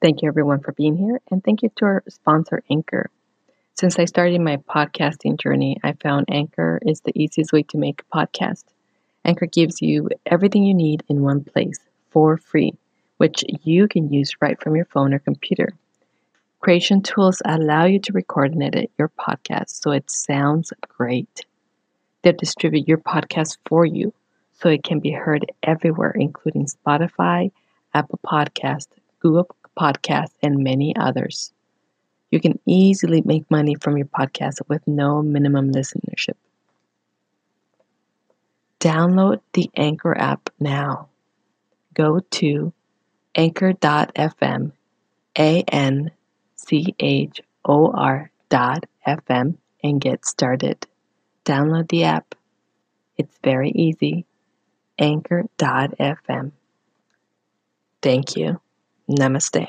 Thank you, everyone, for being here, and thank you to our sponsor, Anchor. Since I started my podcasting journey, I found Anchor is the easiest way to make a podcast. Anchor gives you everything you need in one place for free, which you can use right from your phone or computer. Creation tools allow you to record and edit your podcast so it sounds great. They'll distribute your podcast for you so it can be heard everywhere, including Spotify, Apple Podcast, Google Podcast, and many others. You can easily make money from your podcast with no minimum listenership. Download the Anchor app now. Go to anchor.fm, A N C H O R dot FM, and get started. Download the app. It's very easy. Anchor.fm. Thank you. Namaste.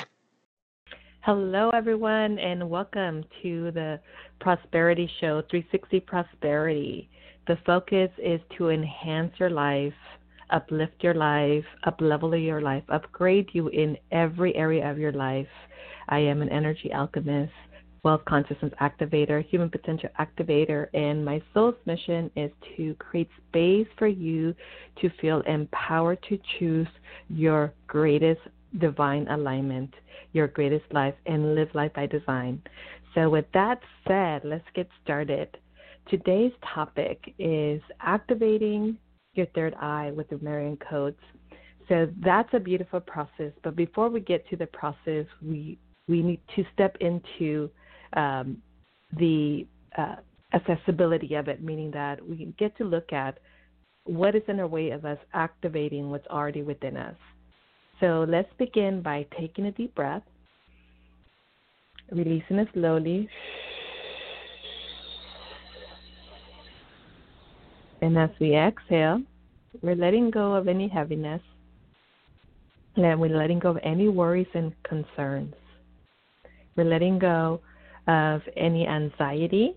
Hello, everyone, and welcome to the Prosperity Show 360 Prosperity. The focus is to enhance your life, uplift your life, uplevel your life, upgrade you in every area of your life. I am an energy alchemist, wealth consciousness activator, human potential activator, and my soul's mission is to create space for you to feel empowered to choose your greatest divine alignment, your greatest life, and live life by design. So, with that said, let's get started. Today's topic is activating your third eye with Lemurian codes. So that's a beautiful process. But before we get to the process, we we need to step into um, the uh, accessibility of it, meaning that we get to look at what is in our way of us activating what's already within us. So let's begin by taking a deep breath, releasing it slowly. And as we exhale, we're letting go of any heaviness. And we're letting go of any worries and concerns. We're letting go of any anxiety,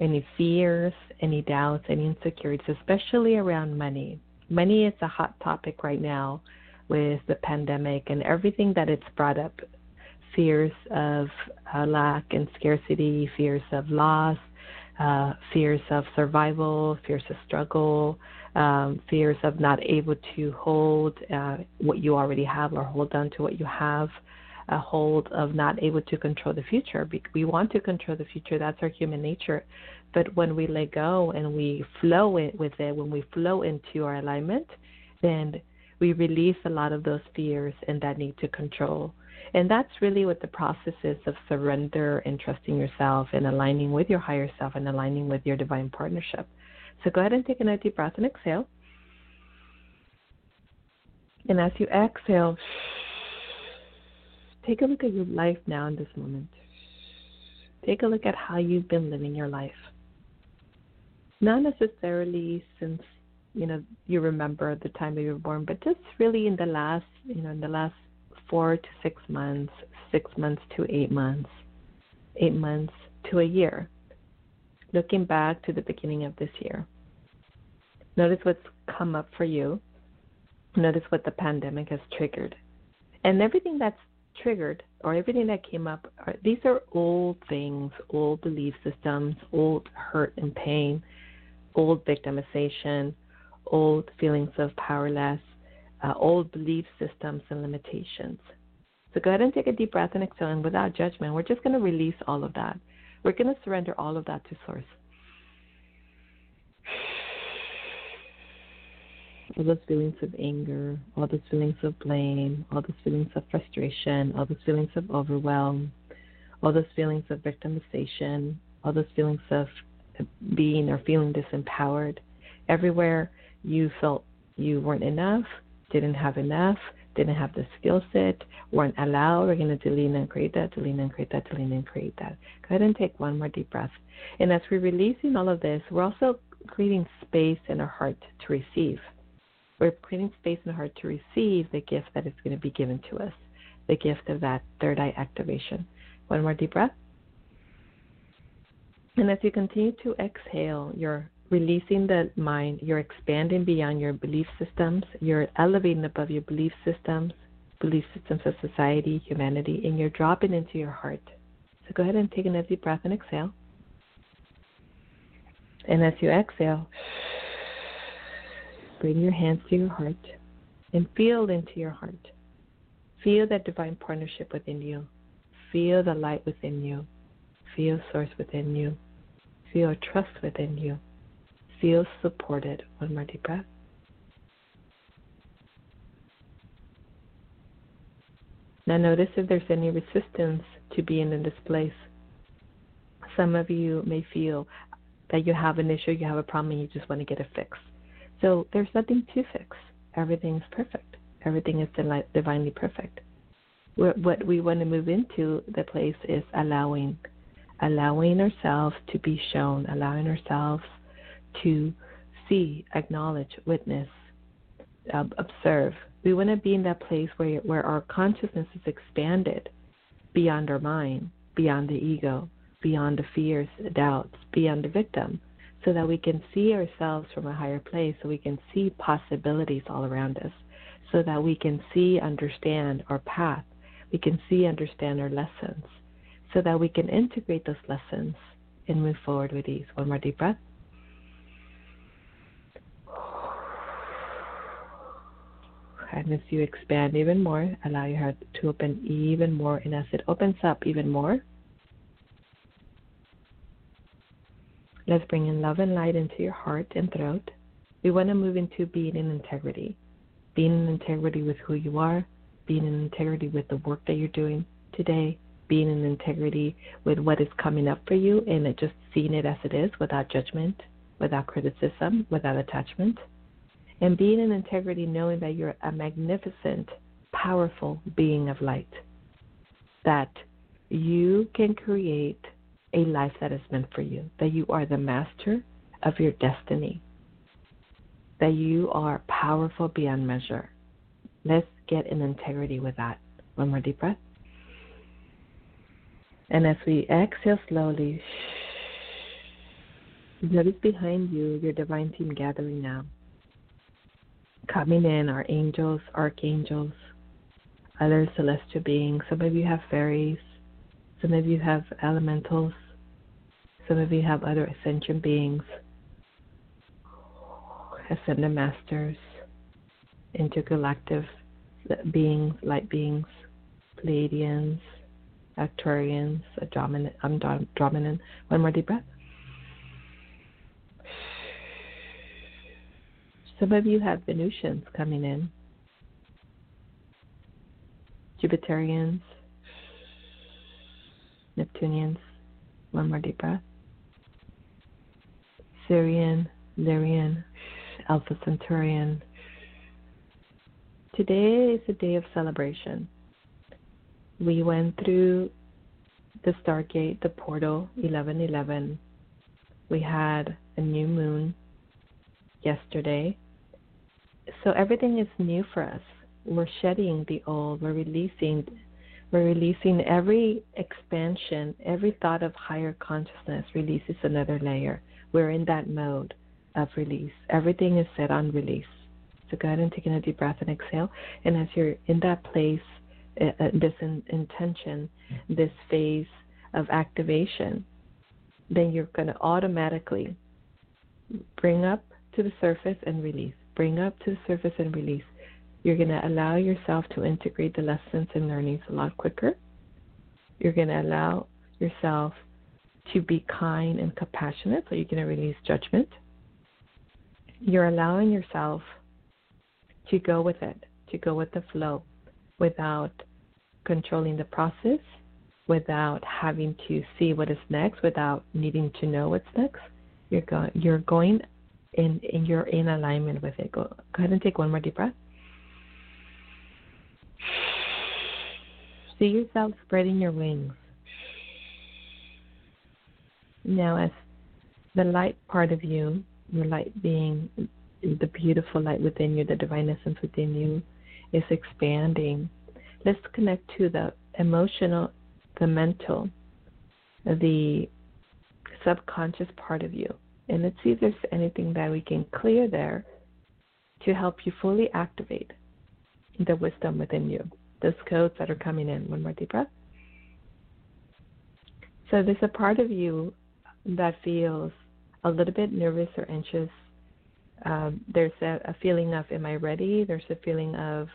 any fears, any doubts, any insecurities, especially around money. Money is a hot topic right now with the pandemic and everything that it's brought up fears of uh, lack and scarcity, fears of loss, uh, fears of survival, fears of struggle, um, fears of not able to hold uh, what you already have or hold on to what you have, a hold of not able to control the future. We want to control the future, that's our human nature. But when we let go and we flow it with it, when we flow into our alignment, then we release a lot of those fears and that need to control. And that's really what the process is of surrender and trusting yourself and aligning with your higher self and aligning with your divine partnership. So go ahead and take a deep breath and exhale. And as you exhale, take a look at your life now in this moment. Take a look at how you've been living your life. Not necessarily since you know you remember the time that you were born, but just really in the last you know in the last four to six months, six months to eight months, eight months to a year. Looking back to the beginning of this year. Notice what's come up for you. Notice what the pandemic has triggered. And everything that's triggered or everything that came up, are, these are old things, old belief systems, old hurt and pain, old victimization, old feelings of powerless, uh, old belief systems and limitations. So go ahead and take a deep breath and exhale, and without judgment, we're just going to release all of that. We're going to surrender all of that to Source. all those feelings of anger, all those feelings of blame, all those feelings of frustration, all those feelings of overwhelm, all those feelings of victimization, all those feelings of being or feeling disempowered. Everywhere you felt you weren't enough, didn't have enough, didn't have the skill set, weren't allowed, we're going to delete and create that, delete and create that, delete and create that. Go ahead and take one more deep breath. And as we're releasing all of this, we're also creating space in our heart to receive. We're creating space in our heart to receive the gift that is going to be given to us, the gift of that third eye activation. One more deep breath. And as you continue to exhale, you're releasing the mind, you're expanding beyond your belief systems, you're elevating above your belief systems, belief systems of society, humanity, and you're dropping into your heart. So go ahead and take another deep breath and exhale. And as you exhale, bring your hands to your heart and feel into your heart. Feel that divine partnership within you. Feel the light within you. Feel source within you. Feel trust within you. Feel supported. One more deep breath. Now notice if there's any resistance to being in this place. Some of you may feel that you have an issue, you have a problem, and you just want to get it fixed. So there's nothing to fix. Everything's perfect. Everything is divinely perfect. What we want to move into the place is allowing, allowing ourselves to be shown, allowing ourselves to see, acknowledge, witness, uh, observe. We want to be in that place where where our consciousness is expanded beyond our mind, beyond the ego, beyond the fears, the doubts, beyond the victim, so that we can see ourselves from a higher place, so we can see possibilities all around us, so that we can see, understand our path, we can see, understand our lessons, so that we can integrate those lessons and move forward with ease. One more deep breath. And as you expand even more, allow your heart to open even more. And as it opens up even more, let's bring in love and light into your heart and throat. We want to move into being in integrity, being in integrity with who you are, being in integrity with the work that you're doing today, being in integrity with what is coming up for you, and just seeing it as it is without judgment, without criticism, without attachment and being in integrity, knowing that you're a magnificent, powerful being of light, that you can create a life that is meant for you, that you are the master of your destiny, that you are powerful beyond measure. Let's get in integrity with that. One more deep breath. And as we exhale slowly, notice behind you your divine team gathering now coming in are angels, archangels, other celestial beings. Some of you have fairies, some of you have elementals, some of you have other ascension beings, ascended masters, intergalactic beings, light beings, Pleiadians, Arcturians, Andromeda. One more deep breath. Some of you have Venusians coming in, Jupiterians, Neptunians. One more deep breath. Sirian, Lyrian, Alpha Centaurian. Today is a day of celebration. We went through the Stargate, the portal 1111. We had a new moon yesterday so everything is new for us. We're shedding the old. We're releasing. We're releasing every expansion, every thought of higher consciousness releases another layer. We're in that mode of release. Everything is set on release. So go ahead and take in a deep breath and exhale. And as you're in that place, uh, uh, this in, intention, this phase of activation, then you're going to automatically bring up to the surface and release bring up to the surface and release. You're going to allow yourself to integrate the lessons and learnings a lot quicker. You're going to allow yourself to be kind and compassionate, so you're going to release judgment. You're allowing yourself to go with it, to go with the flow without controlling the process, without having to see what is next, without needing to know what's next. You're, go- you're going and, and you're in alignment with it. Go, go ahead and take one more deep breath. See yourself spreading your wings. Now, as the light part of you, your light being the beautiful light within you, the divine essence within you, is expanding. Let's connect to the emotional, the mental, the subconscious part of you. And let's see if there's anything that we can clear there to help you fully activate the wisdom within you. those codes that are coming in. One more deep breath. So there's a part of you that feels a little bit nervous or anxious. Um, there's a, a, feeling of, am I ready? There's a feeling of,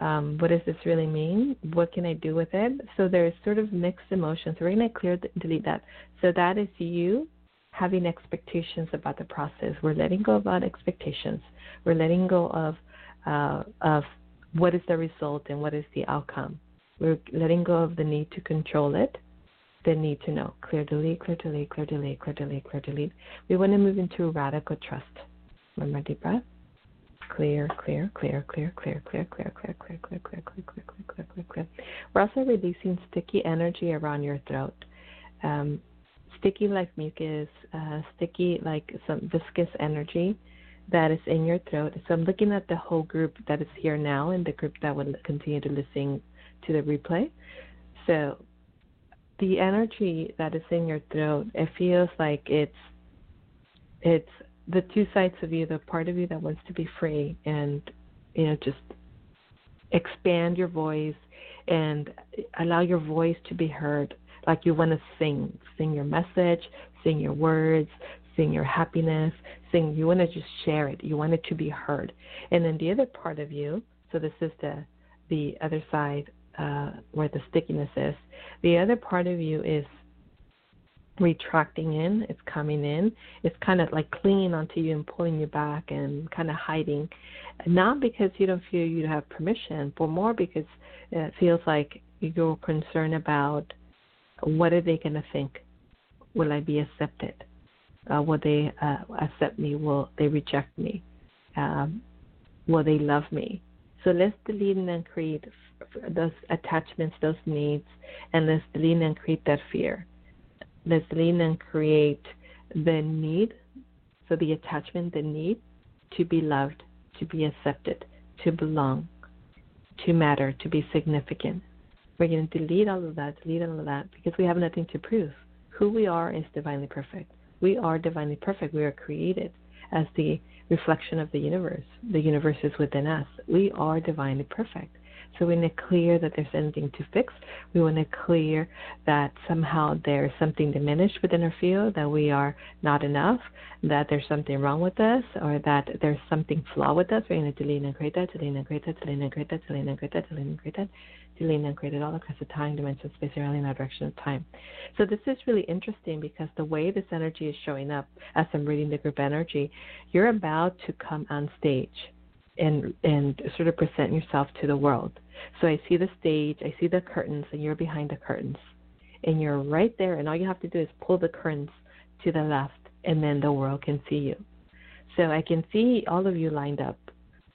um, what does this really mean? What can I do with it? So there's sort of mixed emotions. We're going to clear, delete that. So that is you having expectations about the process. We're letting go about expectations. We're letting go of uh, of what is the result and what is the outcome. We're letting go of the need to control it, the need to know. Clear, delete, clear, delete, clear, delete, clear, delete, clear, delete. We want to move into radical trust. Remember, deep breath. Clear, clear, clear, clear, clear, clear, clear, clear, clear, clear, clear, clear, clear, clear, clear, clear, clear. We're also releasing sticky energy around your throat. Um, sticky like mucus, uh, sticky like some viscous energy that is in your throat. So I'm looking at the whole group that is here now and the group that will continue to listen to the replay. So the energy that is in your throat, it feels like it's it's the two sides of you, the part of you that wants to be free and you know just expand your voice and allow your voice to be heard like you want to sing sing your message sing your words sing your happiness sing you want to just share it. You want it to be heard. And then the other part of you so this is the the other side uh, where the stickiness is. The other part of you is retracting in it's coming in. It's kind of like clinging onto you and pulling you back and kind of hiding. Not because you don't feel you have permission but more because it feels like you're concerned about what are they going to think will i be accepted uh, will they uh, accept me? Will they reject me? Um, will they love me? So let's delete and create those attachments, those needs, and let's delete and create that fear. Let's delete and create the need, so the attachment, the need to be loved, to be accepted, to belong, to matter, to be significant. We're going to delete all of that, delete all of that, because we have nothing to prove. Who we are is divinely perfect. We are divinely perfect. We are created as the reflection of the universe. The universe is within us. We are divinely perfect. So we want to clear that there's anything to fix. We want to clear that somehow there's something diminished within our field, that we are not enough, that there's something wrong with us, or that there's something flawed with us. We're going to delete and create that, delete and create that, delete and create that, delete and create that, delete and create that, delete and create it all across the time, dimension, space, and in our direction of time. So this is really interesting because the way this energy is showing up as I'm reading the group energy, you're about to come on stage and and sort of present yourself to the world. So I see the stage, I see the curtains, and you're behind the curtains, and you're right there, and all you have to do is pull the curtains to the left, and then the world can see you. So I can see all of you lined up,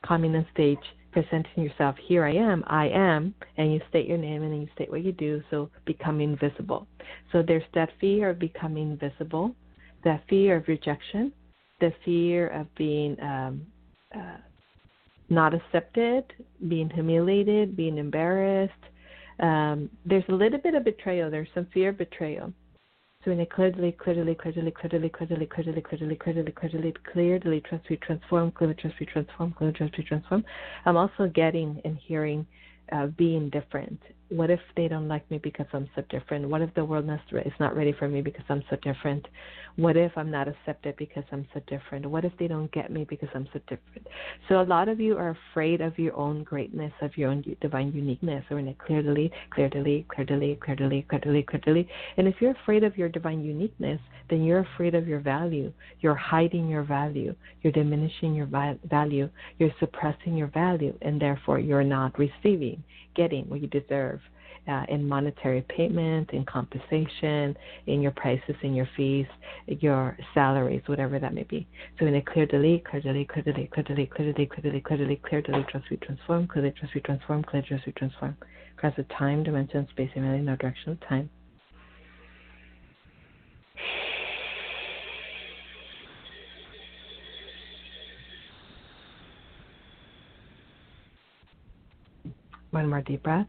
coming on stage, presenting yourself. Here I am, I am, and you state your name and then you state what you do. So becoming visible. So there's that fear of becoming visible, that fear of rejection, the fear of being um, uh, not accepted, being humiliated, being embarrassed. Um, there's a little bit of betrayal. There's some fear of betrayal. So in a clearly, clearly, clearly, clearly, clearly, clearly, clearly, clearly, clearly, clearly, trust, we transform, clearly, trust, we transform, clearly, trust, we transform. I'm also getting and hearing uh, being different what if they don't like me because I'm so different? What if the world is not ready for me because I'm so different? What if I'm not accepted because I'm so different? What if they don't get me because I'm so different? So a lot of you are afraid of your own greatness, of your own divine uniqueness. Or in a clear delete, clear delete, clear delete, clear delete, clear delete, clear delete. And if you're afraid of your divine uniqueness, then you're afraid of your value. You're hiding your value. You're diminishing your value. You're suppressing your value, and therefore you're not receiving, getting what you deserve uh, in monetary payment, in compensation, in your prices, in your fees, your salaries, whatever that may be. So in a clear delete, clear delete, clear delete, clear delete, clear delete, clear delete, clear delete, clear delete, trust we transform, clear delete, trust we transform, clear trust we transform. Across the time, dimension, space, and really no direction of time. One more deep breath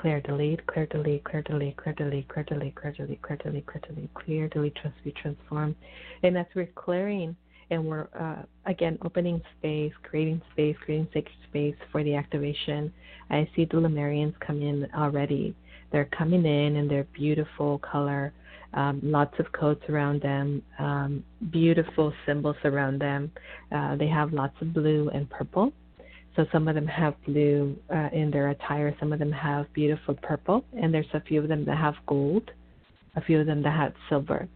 clear, delete, clear, delete, clear, delete, clear, delete, clear, delete, clear, delete, clear, delete, clear, delete, clear, delete, trust, be transformed. And as we're clearing and we're uh, again opening space, creating space, creating sacred space for the activation. I see the Lemurians come in already. They're coming in in their beautiful color, um, lots of coats around them, um, beautiful symbols around them. Uh, they have lots of blue and purple. So some of them have blue uh, in their attire, some of them have beautiful purple, and there's a few of them that have gold, a few of them that have silver.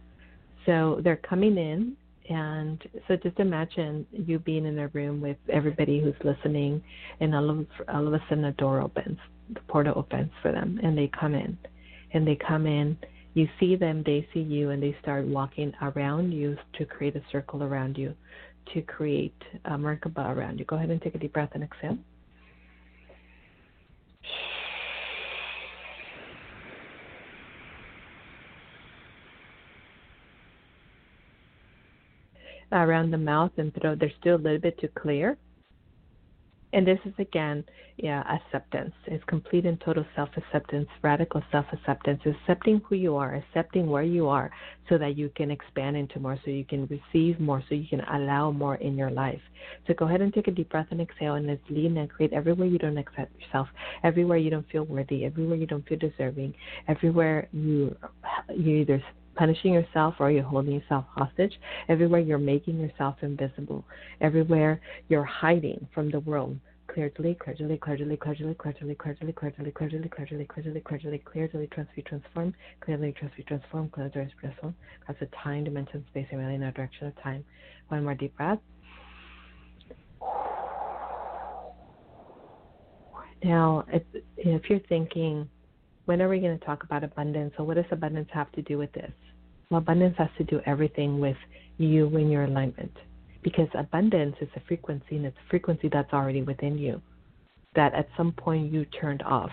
So they're coming in and so just imagine you being in a room with everybody who's listening, and all of all of a sudden a door opens, the portal opens for them, and they come in, and they come in. You see them, they see you, and they start walking around you to create a circle around you, to create uh, a Merkaba around you. Go ahead and take a deep breath and exhale. around the mouth and throat, they're still a little bit too clear. And this is again, yeah, acceptance. It's complete and total self acceptance, radical self acceptance, accepting who you are, accepting where you are so that you can expand into more, so you can receive more, so you can allow more in your life. So go ahead and take a deep breath and exhale and let's lean and create everywhere you don't accept yourself, everywhere you don't feel worthy, everywhere you don't feel deserving, everywhere you you either punishing yourself or you're holding yourself hostage. Everywhere you're making yourself invisible. Everywhere you're hiding from the world. Clearly, clearly, clearly, clearly, clearly, clearly, clearly, clearly, clearly, clearly, clearly, clearly, clearly, transfer, transform, clearly, transfer, transform, clearly, transform. That's a time, dimension, space, and really a direction of time. One more deep breath. Now, if, if you're thinking, when are we going to talk about abundance? So, what does abundance have to do with this? Well, abundance has to do everything with you and your alignment. Because abundance is a frequency, and it's a frequency that's already within you. That at some point you turned off.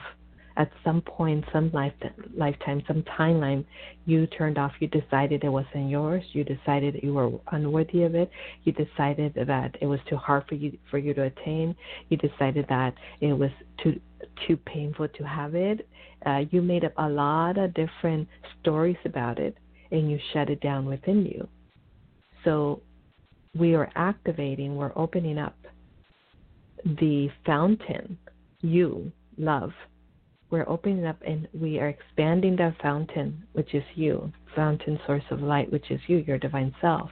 At some point, some life, lifetime, some timeline, you turned off. You decided it wasn't yours. You decided you were unworthy of it. You decided that it was too hard for you for you to attain. You decided that it was too too painful to have it uh, you made up a lot of different stories about it and you shut it down within you. So we are activating, we're opening up the fountain, you, love. We're opening up and we are expanding that fountain, which is you, fountain source of light, which is you, your divine self,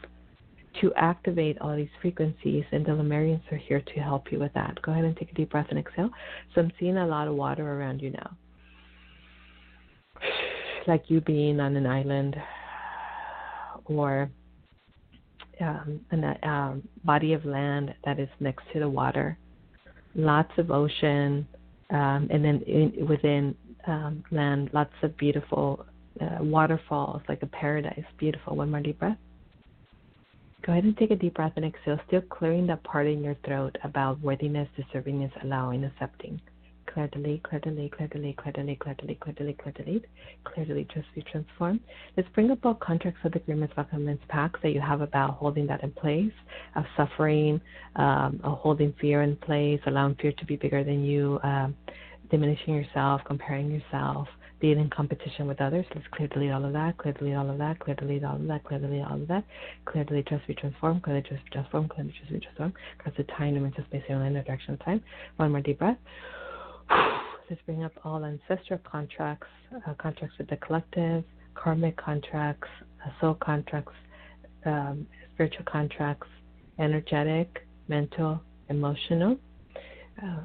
to activate all these frequencies. And the Lemurians are here to help you with that. Go ahead and take a deep breath and exhale. So I'm seeing a lot of water around you now like you being on an island or um, a um, body of land that is next to the water, lots of ocean, um, and then in, within um, land, lots of beautiful uh, waterfalls, like a paradise. Beautiful. One more deep breath. Go ahead and take a deep breath and exhale, still clearing that part in your throat about worthiness, deservingness, allowing, accepting Clear delete, clear delete, clear delete, clear delete, clear delete, clear delete, clear delete, clear delete, just be transformed. Let's bring up all contracts of agreements, documents, packs that you have about holding that in place, of suffering, um, of holding fear in place, allowing fear to be bigger than you, um, diminishing yourself, comparing yourself, being in competition with others. Let's clear delete all of that, clear delete all of that, clear delete all of that, clear delete all of that, clear delete just be transformed, clear delete just be transformed, clear delete just be transformed. Because the time and just based on the direction of time. One more deep breath. Let's bring up all ancestral contracts, uh, contracts with the collective, karmic contracts, uh, soul contracts, um, spiritual contracts, energetic, mental, emotional, uh,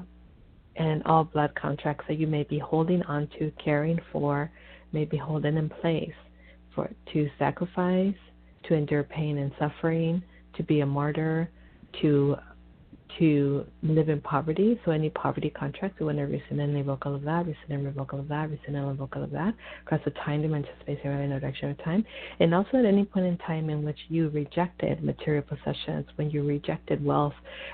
and all blood contracts that you may be holding on to, caring for, may be holding in place for to sacrifice, to endure pain and suffering, to be a martyr, to to live in poverty. So any poverty contracts, we want to rescind and revoke of that, rescind and revoke all of that, rescind and revoke all of that, across the time dimension, space, area, no direction of time. And also at any point in time in which you rejected material possessions, when you rejected wealth,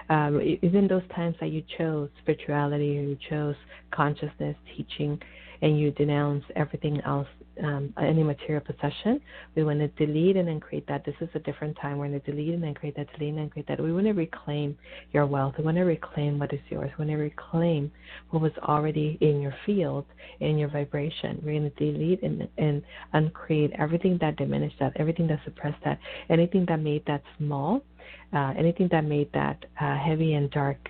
um, even those times that you chose spirituality or you chose consciousness, teaching, and you denounce everything else um, any material possession. We want to delete and then create that. This is a different time. We're going to delete and then create that, delete and then create that. We want to reclaim your wealth. We want to reclaim what is yours. We want to reclaim what was already in your field, in your vibration. We're going to delete and, and uncreate everything that diminished that, everything that suppressed that, anything that made that small, uh, anything that made that uh, heavy and dark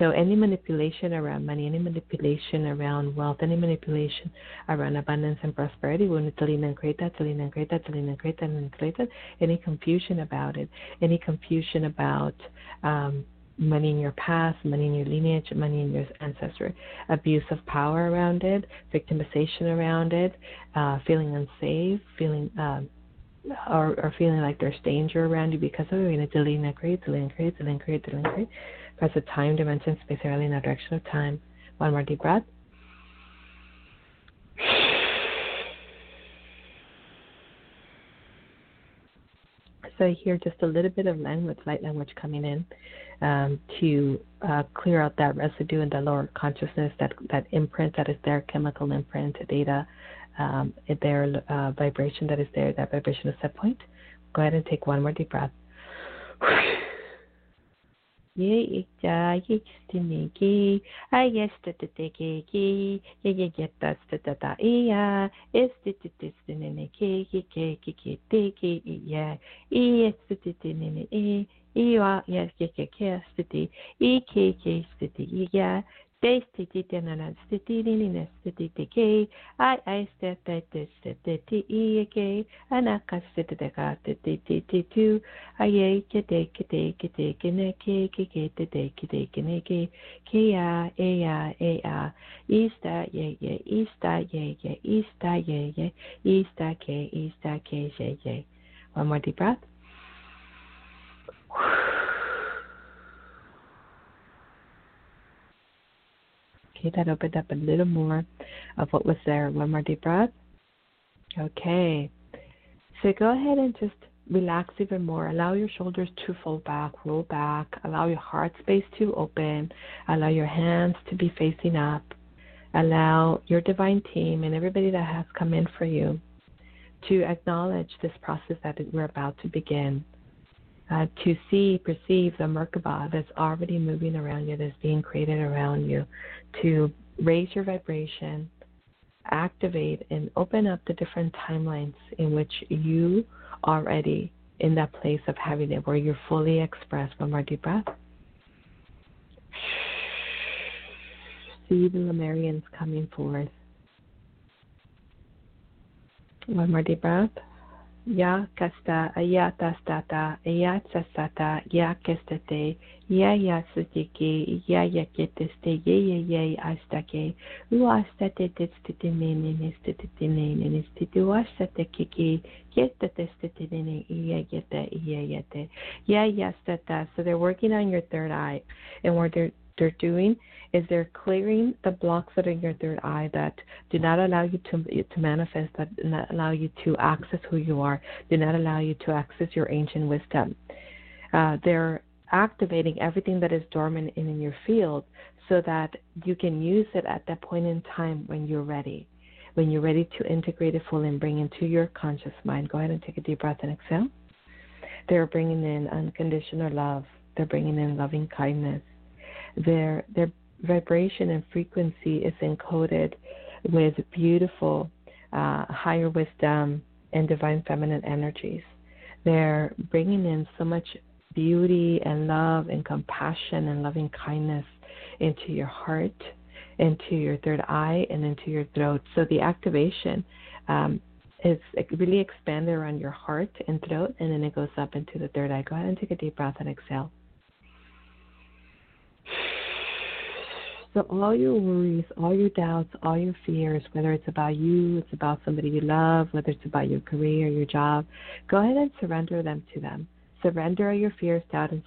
so any manipulation around money, any manipulation around wealth, any manipulation around abundance and prosperity, we need to lean and create that, to lean and create that, to lean and create that, and create that. Any confusion about it, any confusion about um, money in your past, money in your lineage, money in your ancestry, abuse of power around it, victimization around it, uh, feeling unsafe, feeling um, or, or feeling like there's danger around you because of it. We're going to delete and create, delete and create, delete and create, delete and create. Press the time, dimension, space, area in the direction of time. One more deep breath. So I hear just a little bit of language, light language coming in um, to uh, clear out that residue in the lower consciousness, that that imprint that is there, chemical imprint, data, um, there, uh, vibration that is there, that vibration of set point. Go ahead and take one more deep breath. Ye ikja yikstimi I guess that the teke ki ye ye get that the da iya is the this the ke ke ke ke ke te ke ya i is the the ne e i wa yes ke ke ke stiti i ke ke stiti ya Te stiti te nana stiti ni ne stiti te ke ai ai ste te te ste te te i e ke anaka stiti te ka e ke te ke te ke te ke ne ke ke ke te te ke te ke ne ke ke a e a e a ista ye ye ista ye ye ista ye ye ista ke ista ke ye ye one more deep breath Okay, that opened up a little more of what was there. One more deep breath. Okay. So go ahead and just relax even more. Allow your shoulders to fold back, roll back. Allow your heart space to open. Allow your hands to be facing up. Allow your divine team and everybody that has come in for you to acknowledge this process that we're about to begin uh, to see, perceive the Merkaba that's already moving around you, that's being created around you, to raise your vibration, activate, and open up the different timelines in which you already in that place of having it, where you're fully expressed. One more deep breath. See the Lemurians coming forth. One more deep breath ya kasta ayatastata ayatsasata ya kestate ya ya sutike ya ya keteste ye ye ye astake. Uastate testite nene nestite nene nestite uastate kiki kestatestite nene iya geta iya yete ya ya stata so they're working on your third eye and what they're doing is they're clearing the blocks that are in your third eye that do not allow you to to manifest, that do not allow you to access who you are, do not allow you to access your ancient wisdom. Uh, they're activating everything that is dormant in, in your field so that you can use it at that point in time when you're ready. When you're ready to integrate it fully and bring into your conscious mind, go ahead and take a deep breath and exhale. They're bringing in unconditional love. They're bringing in loving kindness. They're they're vibration and frequency is encoded with beautiful uh, higher wisdom and divine feminine energies. They're bringing in so much beauty and love and compassion and loving kindness into your heart, into your third eye, and into your throat. So the activation um, is really expanded around your heart and throat, and then it goes up into the third eye. Go ahead and take a deep breath and exhale. So all your worries, all your doubts, all your fears, whether it's about you, it's about somebody you love, whether it's about your career, or your job, go ahead and surrender them to them. Surrender your fears, doubt, and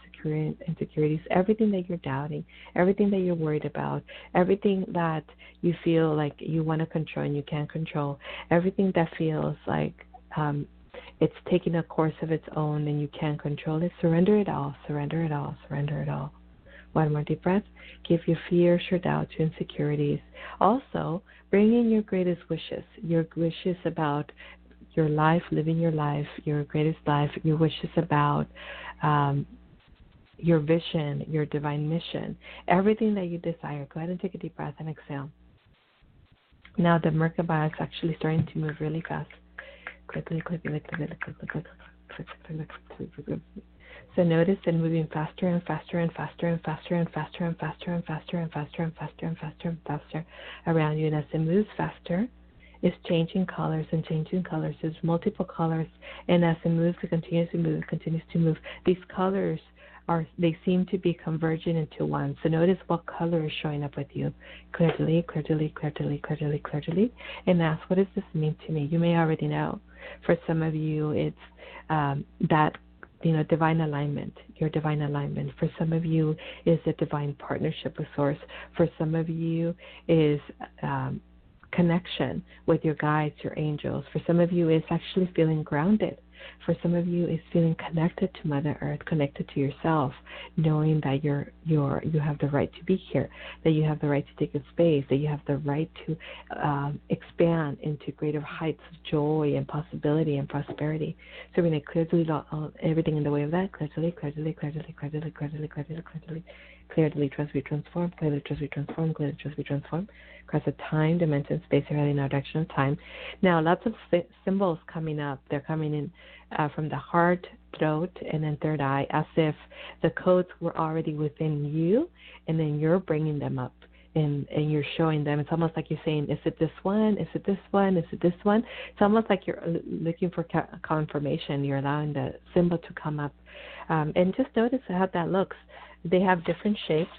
insecurities, everything that you're doubting, everything that you're worried about, everything that you feel like you want to control and you can't control, everything that feels like um, it's taking a course of its own and you can't control it. Surrender it all, surrender it all, surrender it all. One more deep breath. Give your fears, your doubts, your insecurities. Also, bring in your greatest wishes, your wishes about your life, living your life, your greatest life, your wishes about um, your vision, your divine mission, everything that you desire. Go ahead and take a deep breath and exhale. Now the Merkaba is actually starting to move really fast. Quickly, quickly, quickly, quickly, quickly. So notice it moving faster and faster and faster and faster and faster and faster and faster and faster and faster and faster and faster around you. And as it moves faster, it's changing colors and changing colors. There's multiple colors, and as it moves, it continues to move, it continues to move. These colors are they seem to be converging into one. So notice what color is showing up with you. Clearly, clearly, clearly, clearly, clearly. And ask, what does this mean to me? You may already know. For some of you, it's um, that you know divine alignment your divine alignment. For some of you is a divine partnership with source for some of you is um, connection with your guides your angels. For some of you is actually feeling grounded for some of you, is feeling connected to Mother Earth, connected to yourself, knowing that you're you're you have the right to be here, that you have the right to take a space, that you have the right to um, expand into greater heights of joy and possibility and prosperity. So we're going to clearly everything in the way of that. Clearly, clearly, clearly, clearly, clearly, clearly, clearly, clearly, trust, be transformed. Clearly, trust, be transformed. Clearly, trust, be transformed. Across a time, dimension, space, really no direction of time. Now, lots of symbols coming up. They're coming in uh, from the heart, throat, and then third eye, as if the codes were already within you, and then you're bringing them up. And, and you're showing them. It's almost like you're saying, "Is it this one? Is it this one? Is it this one?" It's almost like you're looking for confirmation. You're allowing the symbol to come up, um, and just notice how that looks. They have different shapes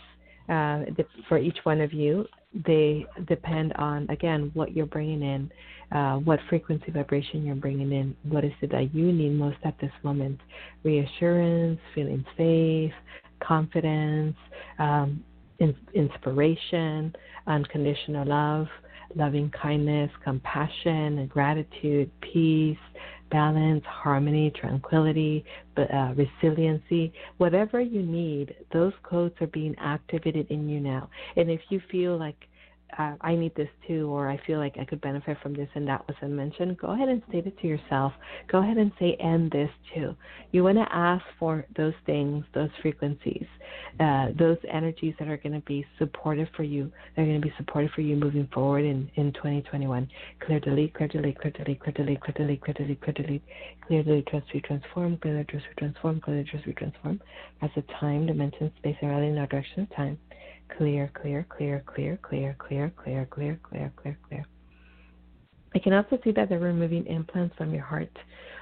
uh, for each one of you. They depend on again what you're bringing in uh, what frequency vibration you're bringing in. What is it that you need most at this moment? Reassurance, feeling safe, confidence, um, in- inspiration, unconditional love, loving kindness, compassion, gratitude, peace, balance, harmony, tranquility, uh, resiliency, whatever you need, those codes are being activated in you now. And if you feel like uh, I need this too, or I feel like I could benefit from this and that wasn't mentioned, go ahead and state it to yourself. Go ahead and say, and this too. You want to ask for those things, those frequencies, uh, those energies that are going to be supportive for you. They're going to be supportive for you moving forward in, in 2021. Clear delete, clear delete, clear delete, clear delete, clear delete, clear delete, clear delete, clear delete, trust, transform, clear trust, transform, clear trust, transform. As a time, dimension, space, and reality in our direction of time clear, clear, clear, clear, clear, clear, clear, clear, clear, clear, clear. I can also see that they're removing implants from your heart,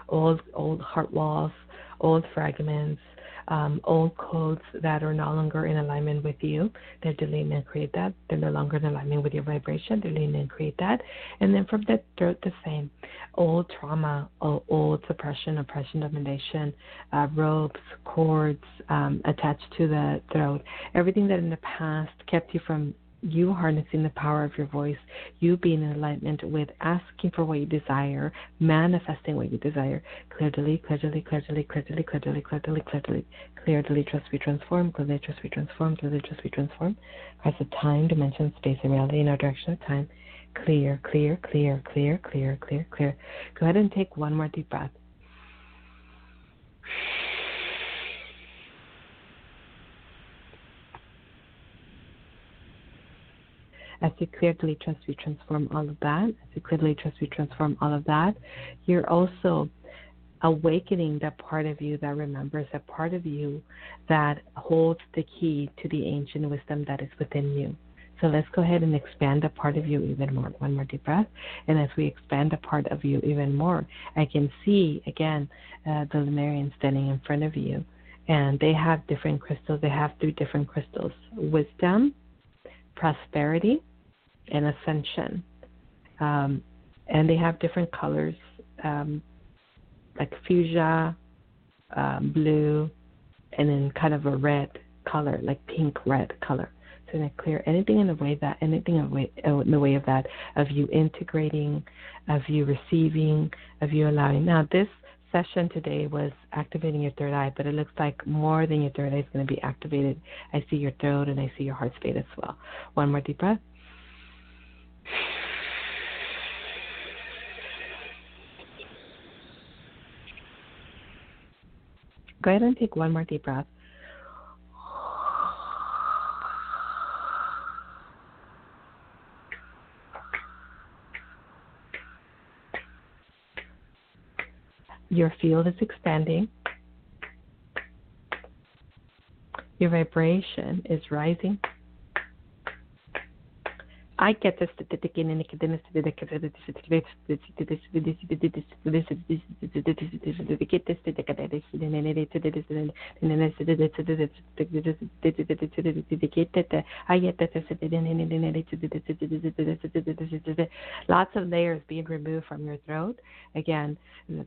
old old heart walls, old fragments, um, old codes that are no longer in alignment with you. They're deleting and create that. They're no longer in alignment with your vibration. They're deleting and create that. And then from the throat, the same. Old trauma, old suppression, oppression, domination, uh, ropes, cords um, attached to the throat. Everything that in the past kept you from you harnessing the power of your voice, you being in alignment with asking for what you desire, manifesting what you desire. Clear delete, clear delete, clear delete, clear delete, clear delete, clear delete, clear delete, clear delete, trust be transformed, clear delete, trust be transformed, clear delete, trust be transformed. Across the time, dimension, space, and reality in our direction of time. Clear, clear, clear, clear, clear, clear, clear. Go ahead and take one more deep breath. As you clearly trust, we transform all of that. As you clearly trust, we transform all of that. You're also awakening that part of you that remembers, that part of you that holds the key to the ancient wisdom that is within you. So let's go ahead and expand that part of you even more. One more deep breath. And as we expand the part of you even more, I can see again uh, the Lemurian standing in front of you. And they have different crystals. They have three different crystals wisdom, prosperity, and ascension. Um, and they have different colors, um, like fuchsia, um, blue, and then kind of a red color, like pink red color. So to clear anything in the way that anything in the way of that, of you integrating, of you receiving, of you allowing. Now this session today was activating your third eye, but it looks like more than your third eye is going to be activated. I see your throat and I see your heart space as well. One more deep breath. Go ahead and take one more deep breath. Your field is expanding. Your vibration is rising. I get this lots of layers being removed from your throat. Again,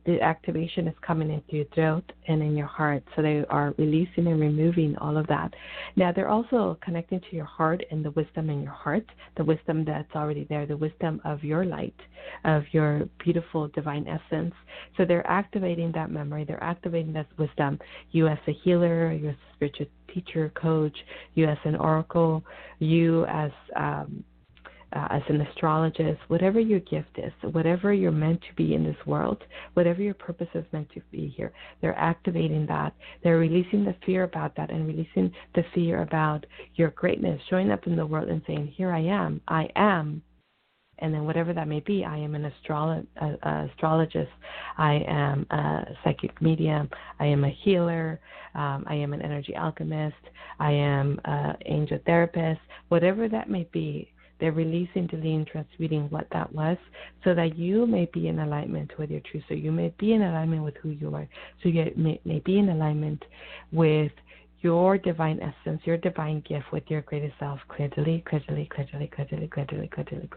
the activation is coming into your throat and in your heart. So they are releasing and removing all of that. Now they're also connecting to your heart and the wisdom in your heart, the wisdom wisdom that's already there, the wisdom of your light, of your beautiful divine essence. So they're activating that memory, they're activating that wisdom. You as a healer, you as a spiritual teacher, coach, you as an oracle, you as um, uh, as an astrologist, whatever your gift is, whatever you're meant to be in this world, whatever your purpose is meant to be here, they're activating that. They're releasing the fear about that and releasing the fear about your greatness, showing up in the world and saying, Here I am, I am. And then, whatever that may be, I am an astrolo- uh, astrologist, I am a psychic medium, I am a healer, um, I am an energy alchemist, I am an angel therapist, whatever that may be they're releasing, deleting, transmuting what that was so that you may be in alignment with your truth. So you may be in alignment with who you are. So you may, may be in alignment with your divine essence, your divine gift with your greatest self clearly, clearly, clearly, clearly, clearly, clearly, clearly,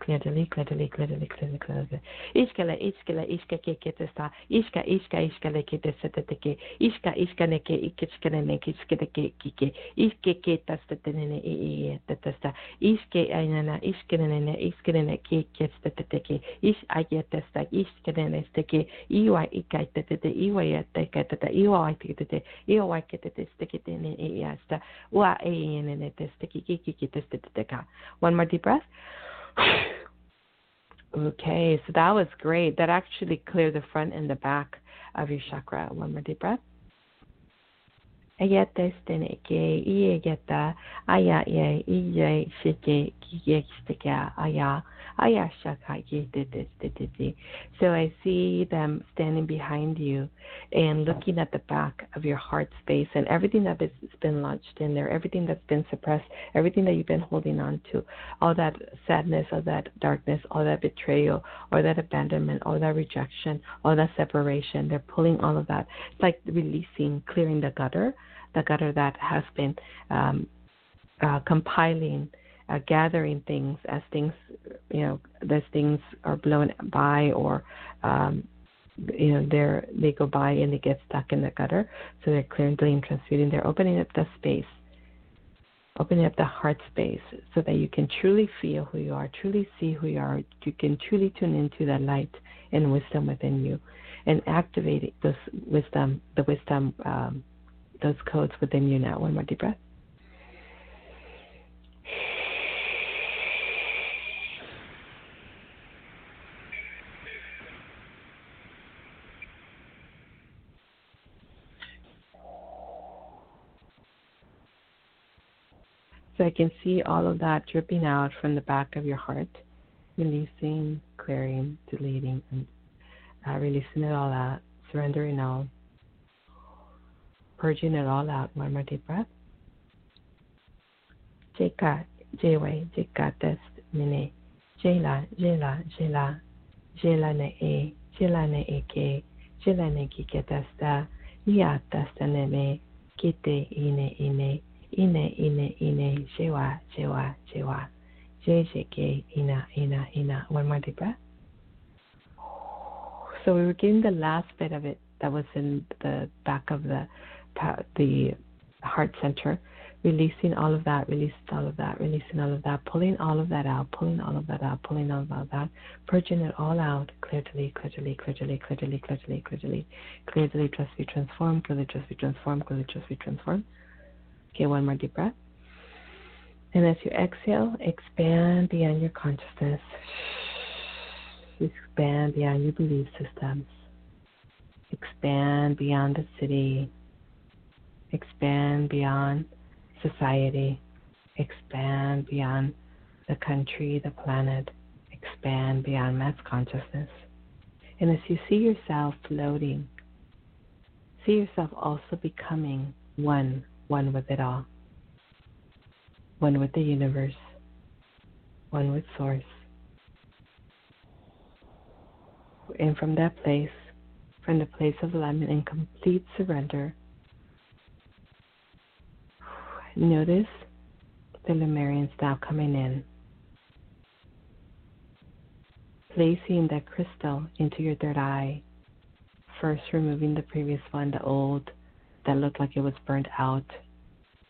clearly, clearly, clearly, clearly, clearly. Iskele, iskele, iske ke ke te sta, iska, iska, iskele ke te sete te ke, iska, iska ne ke ikiskele ne ke iskele ke kike, iske ke ta sete ne ne i i te te sta, iske aina na iskele ne ne iskele ne ke ke sete te ke, is aie te sta, iskele ne ste ke, iwa ikai te te te, iwa ia te ke te te, iwa ai te te te, iwa ai ke te te one more deep breath. Okay, so that was great. That actually cleared the front and the back of your chakra. One more deep breath. Aya aya. So I see them standing behind you and looking at the back of your heart space and everything that has been launched in there, everything that's been suppressed, everything that you've been holding on to, all that sadness, all that darkness, all that betrayal, all that abandonment, all that rejection, all that separation. They're pulling all of that. It's like releasing, clearing the gutter, the gutter that has been um, uh, compiling uh, gathering things as things, you know, as things are blown by or, um, you know, they're they go by and they get stuck in the gutter. So they're clearing, and transmuting. They're opening up the space, opening up the heart space, so that you can truly feel who you are, truly see who you are. You can truly tune into that light and wisdom within you, and activate those wisdom, the wisdom, um, those codes within you now. One more deep breath. So I can see all of that dripping out from the back of your heart, releasing, clearing, deleting, and uh, releasing it all out, surrendering all, purging it all out. One more deep breath. Jeka, Jewe, Jeka test mine, Jela, Jela, Jela, Jela ne e, Jela ne e Jela ne ki ke testa, Ia testa ne me, Kite ine ine, ine ine ine shewa shewa shewa she sheke ina ina ina. One more deep breath. So we were getting the last bit of it that was in the back of the the heart center. Releasing all of that, releasing all of that, releasing all of that, pulling all of that out, pulling all of that out, pulling all of that, purging it all out, clear to lead, clear to lead, clear to lead, clear to lead, clear to lead, clear to lead, clear to lead, trust be transformed, clearly trust be transformed, clearly trust be transformed. Okay, one more deep breath. And as you exhale, expand beyond your consciousness. Expand beyond your belief systems. Expand beyond the city. Expand beyond society, expand beyond the country, the planet, expand beyond mass consciousness. And as you see yourself floating, see yourself also becoming one, one with it all, one with the universe, one with Source. And from that place, from the place of alignment and complete surrender, Notice the Lemurians now coming in. Placing that crystal into your third eye. First removing the previous one, the old that looked like it was burnt out,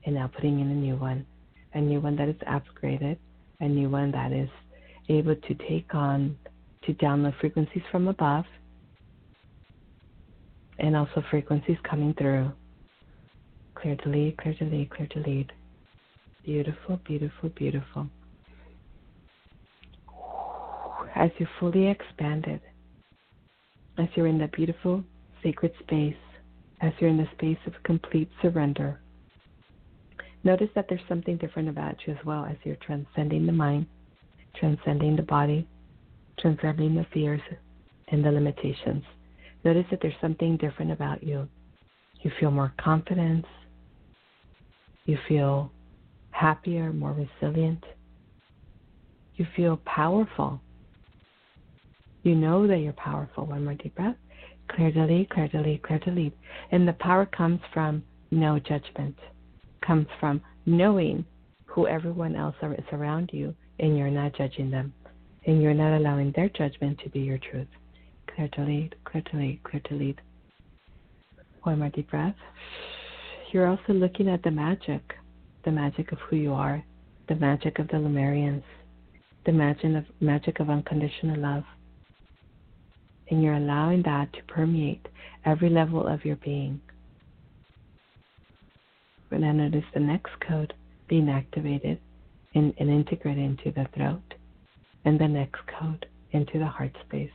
and now putting in a new one. A new one that is upgraded, a new one that is able to take on, to download frequencies from above, and also frequencies coming through Clear to lead, clear to lead, clear to lead. Beautiful, beautiful, beautiful. As you're fully expanded, as you're in that beautiful sacred space, as you're in the space of complete surrender, notice that there's something different about you as well as you're transcending the mind, transcending the body, transcending the fears and the limitations. Notice that there's something different about you. You feel more confidence, you feel happier, more resilient. You feel powerful. You know that you're powerful. One more deep breath. Clear to lead, clear to. And the power comes from no judgment, comes from knowing who everyone else is around you, and you're not judging them, and you're not allowing their judgment to be your truth. Clear to lead, clear to lead, clear to lead. One more deep breath you're also looking at the magic, the magic of who you are, the magic of the Lemurians, the magic of, magic of unconditional love. And you're allowing that to permeate every level of your being. And then notice the next code being activated and, and integrated into the throat, and the next code into the heart space.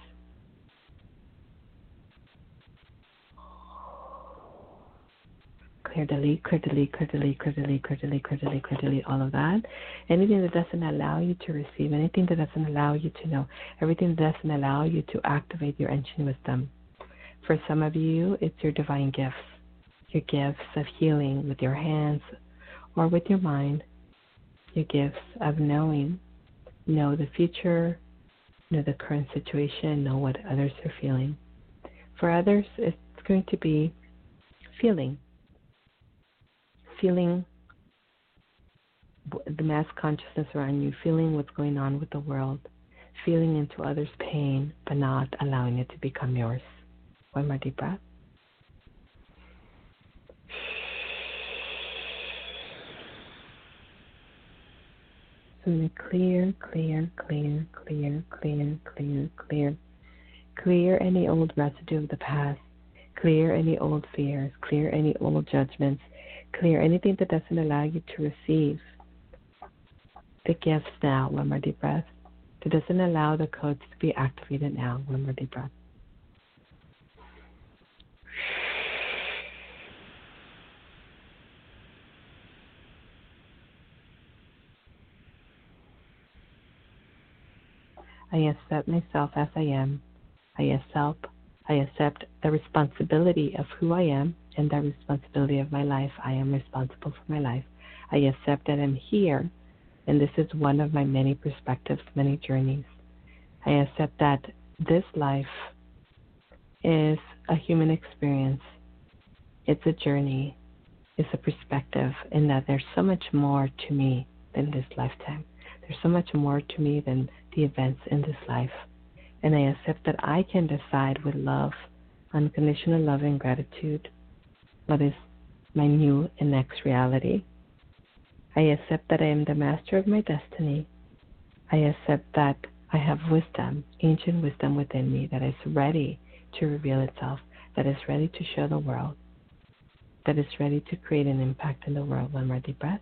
Clear delete, clear delete, clear delete, clear delete, clear delete, clear delete, clear delete, all of that. Anything that doesn't allow you to receive, anything that doesn't allow you to know, everything that doesn't allow you to activate your ancient wisdom. For some of you, it's your divine gifts, your gifts of healing with your hands or with your mind, your gifts of knowing, know the future, know the current situation, know what others are feeling. For others, it's going to be feeling feeling the mass consciousness around you, feeling what's going on with the world, feeling into others' pain, but not allowing it to become yours. One more deep breath. So clear, clear, clear, clear, clear, clear, clear. Clear any old residue of the past. Clear any old fears. Clear any old judgments clear anything that doesn't allow you to receive the gifts now. One more deep breath. That doesn't allow the codes to be activated now. One more deep breath. I accept myself as I am. I accept I accept the responsibility of who I am and the responsibility of my life. I am responsible for my life. I accept that I'm here, and this is one of my many perspectives, many journeys. I accept that this life is a human experience, it's a journey, it's a perspective, and that there's so much more to me than this lifetime. There's so much more to me than the events in this life. And I accept that I can decide with love, unconditional love, and gratitude what is my new and next reality. I accept that I am the master of my destiny. I accept that I have wisdom, ancient wisdom within me that is ready to reveal itself, that is ready to show the world, that is ready to create an impact in the world. One more deep breath.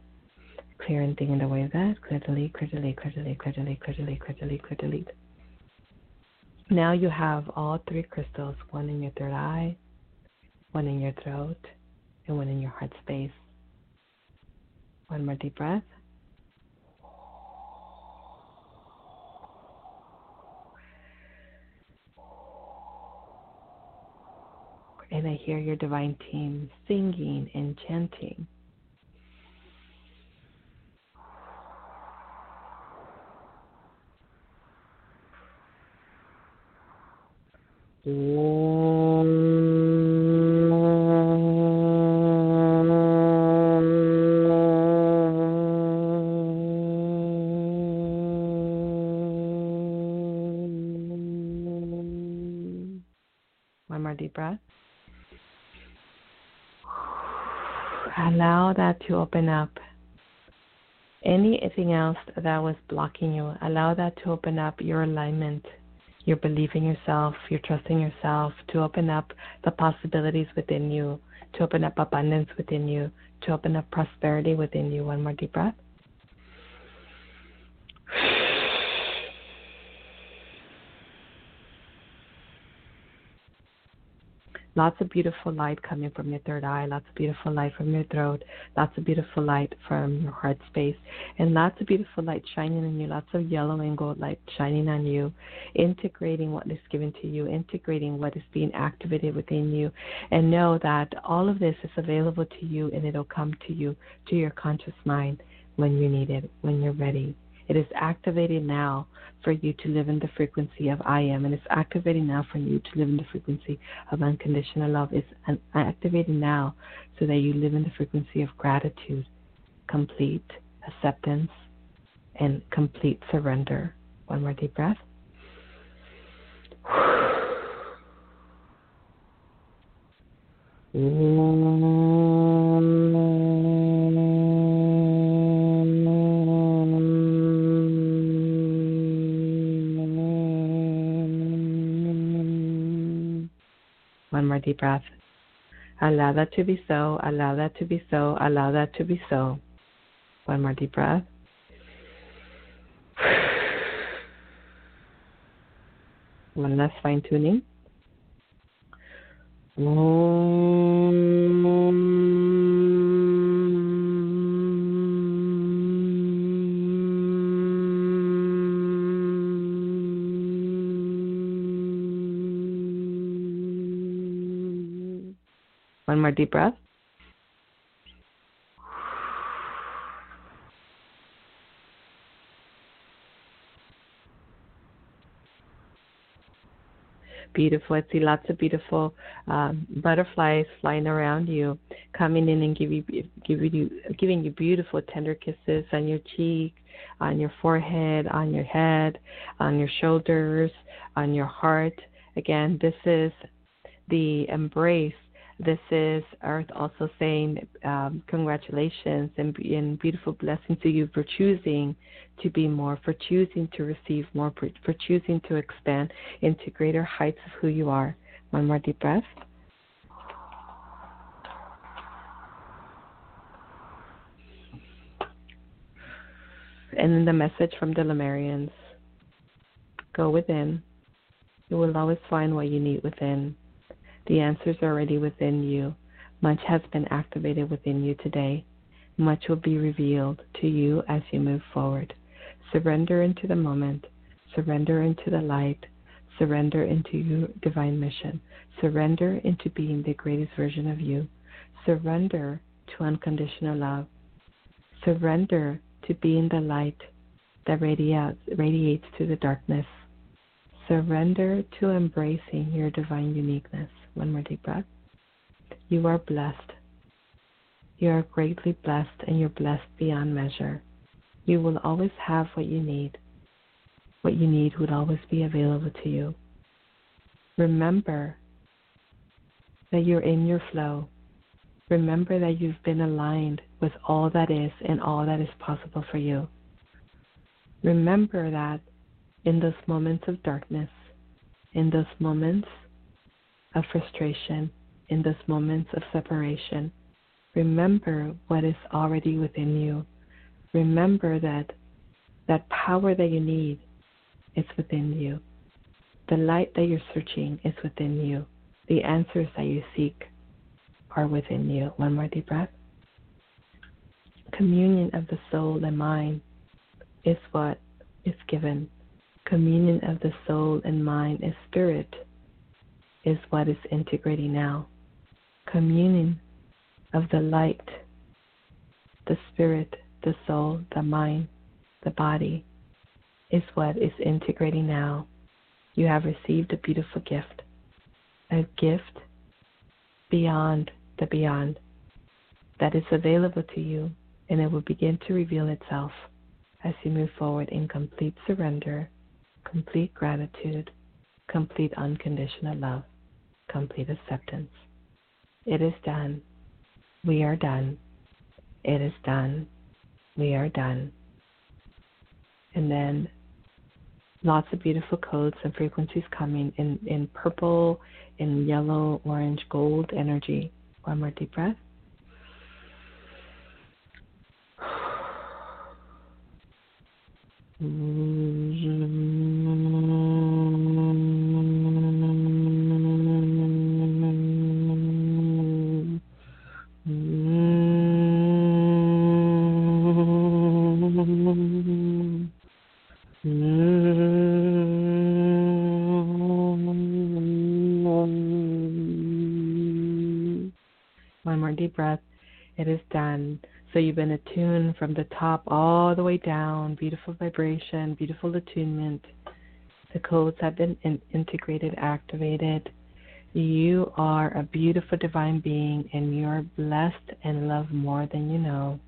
Clear and anything in the way of that. Clear delete, clear delete, clear delete, clear delete, clear delete, clear delete, clear delete. Now you have all three crystals, one in your third eye, one in your throat, and one in your heart space. One more deep breath. And I hear your divine team singing and chanting. One Allow that to open up. Anything else that was blocking you, allow that to open up your alignment, your belief in yourself, your trust in yourself, to open up the possibilities within you, to open up abundance within you, to open up prosperity within you. One more deep breath. Lots of beautiful light coming from your third eye, lots of beautiful light from your throat, lots of beautiful light from your heart space, and lots of beautiful light shining on you, lots of yellow and gold light shining on you, integrating what is given to you, integrating what is being activated within you, and know that all of this is available to you and it'll come to you, to your conscious mind when you need it, when you're ready. It is activated now for you to live in the frequency of I am, and it's activating now for you to live in the frequency of unconditional love. It's activating now so that you live in the frequency of gratitude, complete acceptance, and complete surrender. One more deep breath. deep breath. Allow that to be so. Allow that to be so. Allow that to be so. One more deep breath. One last fine tuning. One more deep breath. Beautiful. I see lots of beautiful um, butterflies flying around you, coming in and give you, give you, giving you beautiful tender kisses on your cheek, on your forehead, on your head, on your shoulders, on your heart. Again, this is the embrace this is Earth also saying um, congratulations and, and, beautiful blessings to you for choosing to be more, for choosing to receive more, for, for choosing to expand into greater heights of who you are. One more deep breath. And then the message from the Lemurians go within. You will always find what you need within. The answers are already within you. Much has been activated within you today. Much will be revealed to you as you move forward. Surrender into the moment. Surrender into the light. Surrender into your divine mission. Surrender into being the greatest version of you. Surrender to unconditional love. Surrender to being the light that radiates, radiates to the darkness. Surrender to embracing your divine uniqueness. One more deep breath. You are blessed. You are greatly blessed and you're blessed beyond measure. You will always have what you need. What you need would always be available to you. Remember that you're in your flow. Remember that you've been aligned with all that is and all that is possible for you. Remember that in those moments of darkness, in those moments of frustration, in those moments of separation, remember what is already within you. Remember that that power that you need is within you. The light that you're searching is within you. The answers that you seek are within you. One more deep breath. Communion of the soul and mind is what is given. Communion of the soul and mind is spirit is what is integrating now. Communion of the light, the spirit, the soul, the mind, the body is what is integrating now. You have received a beautiful gift, a gift beyond the beyond that is available to you, and it will begin to reveal itself as you move forward in complete surrender, complete gratitude, complete unconditional love, complete acceptance. It is done. We are done. It is done. We are done. And then lots of beautiful codes and frequencies coming in, in purple, in yellow, orange, gold energy. One more deep breath. Mm. Deep breath. It is done. So you've been attuned from the top all the way down. Beautiful vibration, beautiful attunement. The codes have been in- integrated, activated. You are a beautiful divine being and you are blessed and loved more than you know.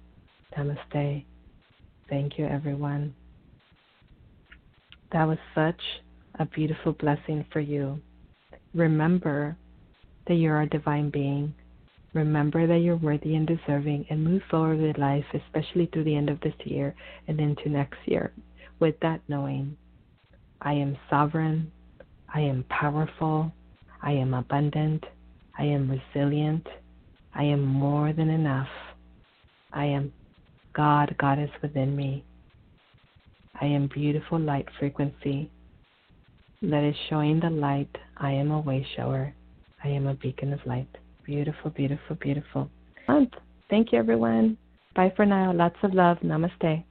Namaste. Thank you, everyone. That was such a beautiful blessing for you. Remember that you're a divine being Remember that you're worthy and deserving and move forward with life, especially through the end of this year and into next year, with that knowing I am sovereign, I am powerful, I am abundant, I am resilient, I am more than enough. I am God, God is within me. I am beautiful light frequency that is showing the light. I am a way shower. I am a beacon of light. Beautiful, beautiful, beautiful. Thank you, everyone. Bye for now. Lots of love. Namaste.